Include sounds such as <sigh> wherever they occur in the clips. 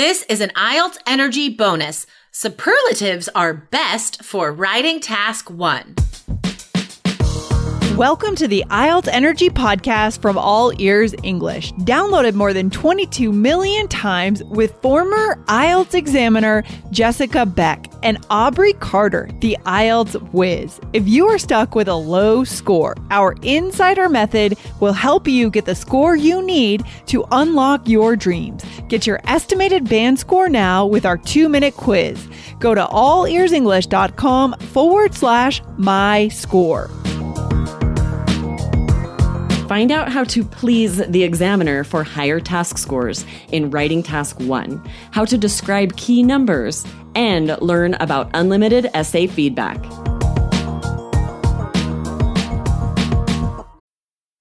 This is an IELTS Energy bonus. Superlatives are best for writing task one. Welcome to the IELTS Energy Podcast from All Ears English, downloaded more than 22 million times with former IELTS examiner Jessica Beck and Aubrey Carter, the IELTS whiz. If you are stuck with a low score, our insider method will help you get the score you need to unlock your dreams. Get your estimated band score now with our two minute quiz. Go to allearsenglish.com forward slash my score. Find out how to please the examiner for higher task scores in Writing Task 1, how to describe key numbers, and learn about unlimited essay feedback.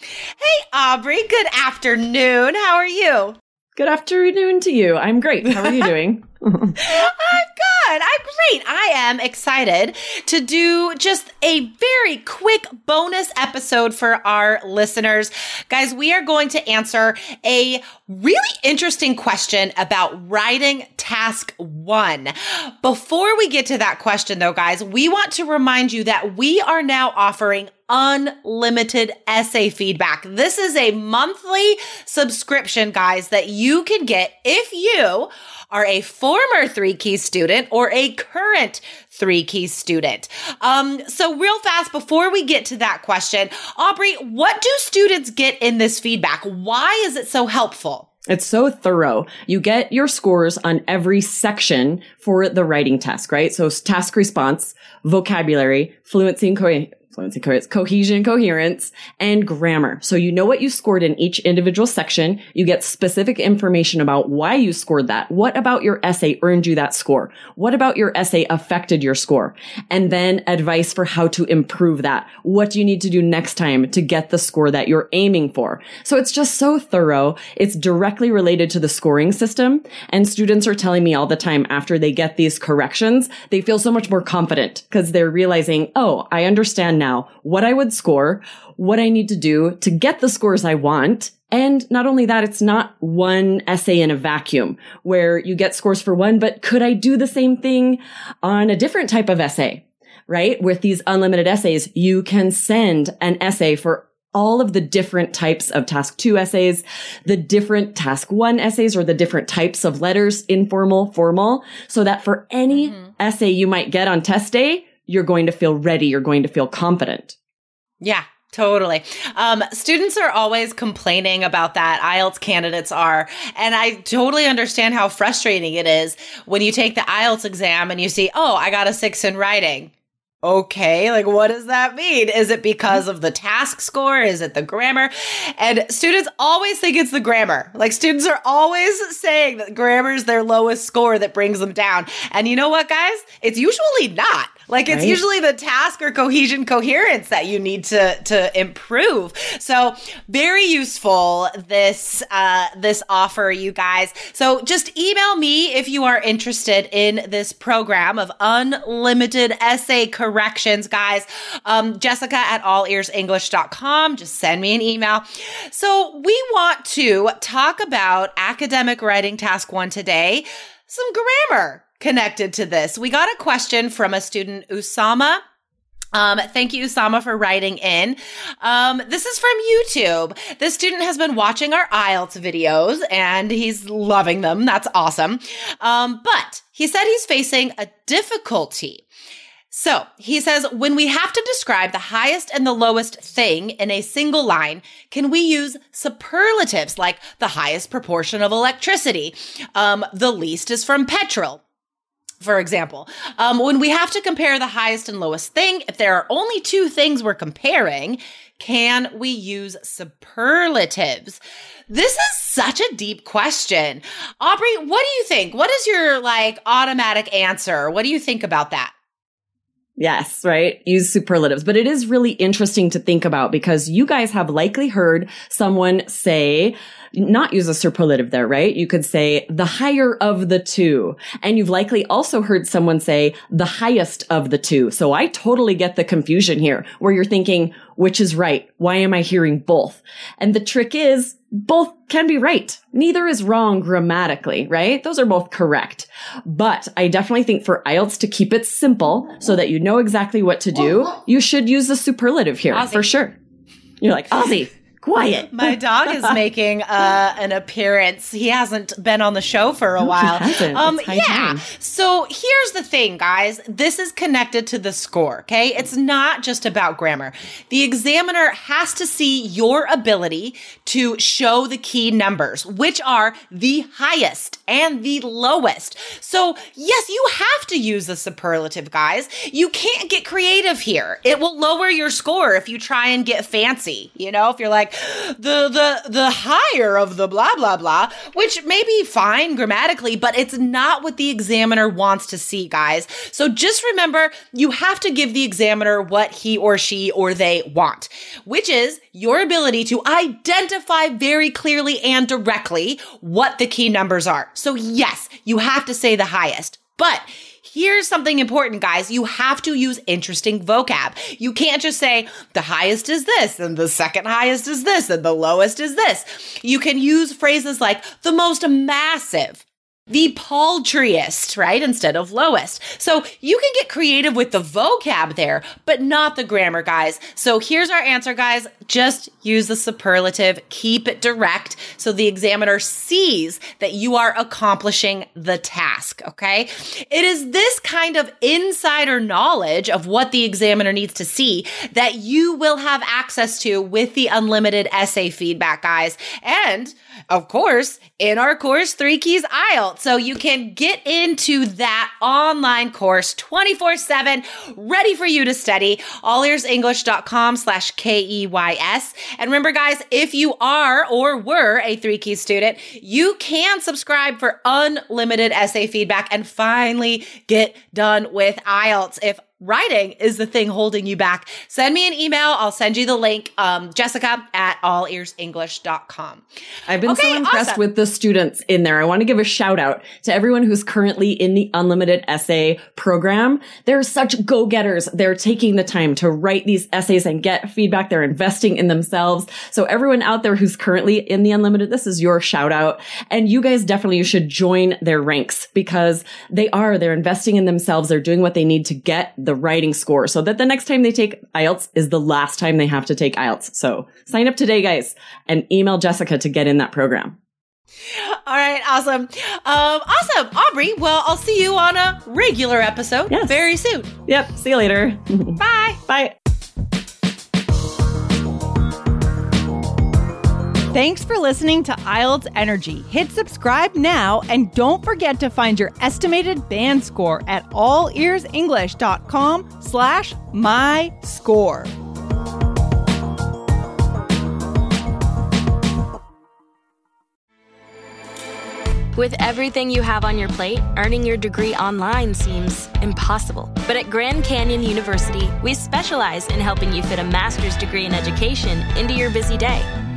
Hey, Aubrey, good afternoon. How are you? Good afternoon to you. I'm great. How are you doing? <laughs> I'm good. I'm great. I am excited to do just a very quick bonus episode for our listeners. Guys, we are going to answer a really interesting question about writing task one. Before we get to that question, though, guys, we want to remind you that we are now offering unlimited essay feedback. This is a monthly subscription, guys, that you can get if you are a former three key student or a current three key student. Um, so real fast before we get to that question, Aubrey, what do students get in this feedback? Why is it so helpful? It's so thorough. You get your scores on every section for the writing task, right? So task response, vocabulary, fluency and co- fluency, cohesion, coherence, and grammar. So you know what you scored in each individual section. You get specific information about why you scored that. What about your essay earned you that score? What about your essay affected your score? And then advice for how to improve that. What do you need to do next time to get the score that you're aiming for? So it's just so thorough. It's directly related to the scoring system. And students are telling me all the time after they get these corrections, they feel so much more confident because they're realizing, oh, I understand now what I would score, what I need to do to get the scores I want. And not only that, it's not one essay in a vacuum where you get scores for one, but could I do the same thing on a different type of essay? Right? With these unlimited essays, you can send an essay for all of the different types of task two essays, the different task one essays or the different types of letters, informal, formal, so that for any mm-hmm. essay you might get on test day, you're going to feel ready. You're going to feel confident. Yeah, Totally. Um, students are always complaining about that. IELTS candidates are. And I totally understand how frustrating it is when you take the IELTS exam and you see, oh, I got a six in writing okay, like what does that mean? Is it because of the task score? Is it the grammar? And students always think it's the grammar. Like students are always saying that grammar is their lowest score that brings them down. And you know what, guys? It's usually not. Like it's right. usually the task or cohesion coherence that you need to to improve. So very useful this uh this offer you guys. So just email me if you are interested in this program of unlimited essay corrections, guys. Um, Jessica at allearsenglish.com. Just send me an email. So we want to talk about academic writing task one today. Some grammar connected to this. We got a question from a student, Usama. Um, thank you, Usama, for writing in. Um, this is from YouTube. This student has been watching our IELTS videos and he's loving them. That's awesome. Um, but he said he's facing a difficulty. So he says, when we have to describe the highest and the lowest thing in a single line, can we use superlatives like the highest proportion of electricity? Um, the least is from petrol for example. Um, when we have to compare the highest and lowest thing, if there are only two things we're comparing, can we use superlatives? This is such a deep question. Aubrey, what do you think? What is your like automatic answer? What do you think about that? Yes, right. Use superlatives. But it is really interesting to think about because you guys have likely heard someone say, not use a superlative there, right? You could say the higher of the two. And you've likely also heard someone say the highest of the two. So I totally get the confusion here where you're thinking, which is right? Why am I hearing both? And the trick is both can be right. Neither is wrong grammatically, right? Those are both correct. But I definitely think for IELTS to keep it simple so that you know exactly what to do, you should use the superlative here Aussie. for sure. You're like, Aussie, quiet. <laughs> My dog is <laughs> making uh, an appearance. He hasn't been on the show for a no, while. Um, yeah. Time. So here's the thing, guys. This is connected to the score. Okay, it's not just about grammar. The examiner has to see your ability to show the key numbers, which are the highest and the lowest. So yes, you have to use the superlative, guys. You can't get creative here. It will lower your score if you try and get fancy. You know, if you're like the the the higher of the blah blah blah, which may be fine grammatically, but it's not what the examiner wants to see, guys. So just remember, you have to give the examiner what he or she or they want, which is your ability to identify very clearly and directly what the key numbers are. So yes, you have to say the highest, but Here's something important, guys. You have to use interesting vocab. You can't just say the highest is this and the second highest is this and the lowest is this. You can use phrases like the most massive, the paltriest, right? Instead of lowest. So you can get creative with the vocab there, but not the grammar, guys. So here's our answer, guys. Just use the superlative, keep it direct so the examiner sees that you are accomplishing the task, okay? It is this kind of insider knowledge of what the examiner needs to see that you will have access to with the unlimited essay feedback, guys. And of course, in our course, Three Keys IELTS. So you can get into that online course 24 7, ready for you to study. allearsenglish.com slash K-E-Y-S. And remember, guys, if you are or were a Three Keys student, you can subscribe for unlimited essay feedback and finally get done with IELTS. If writing is the thing holding you back, send me an email. I'll send you the link, um, Jessica at allearsenglish.com. I've been okay, so impressed awesome. with the students in there. I want to give a shout out to everyone who's currently in the unlimited essay program. They're such go-getters. They're taking the time to write these essays and get feedback. They're investing in themselves. So everyone out there who's currently in the unlimited, this is your shout out. And you guys definitely should join their ranks because they are, they're investing in themselves. They're doing what they need to get the the writing score so that the next time they take IELTS is the last time they have to take IELTS. So sign up today, guys, and email Jessica to get in that program. All right, awesome. Um, awesome. Aubrey, well, I'll see you on a regular episode yes. very soon. Yep. See you later. <laughs> Bye. Bye. Thanks for listening to IELTS Energy. Hit subscribe now and don't forget to find your estimated band score at allearsenglish.com slash my score. With everything you have on your plate, earning your degree online seems impossible. But at Grand Canyon University, we specialize in helping you fit a master's degree in education into your busy day.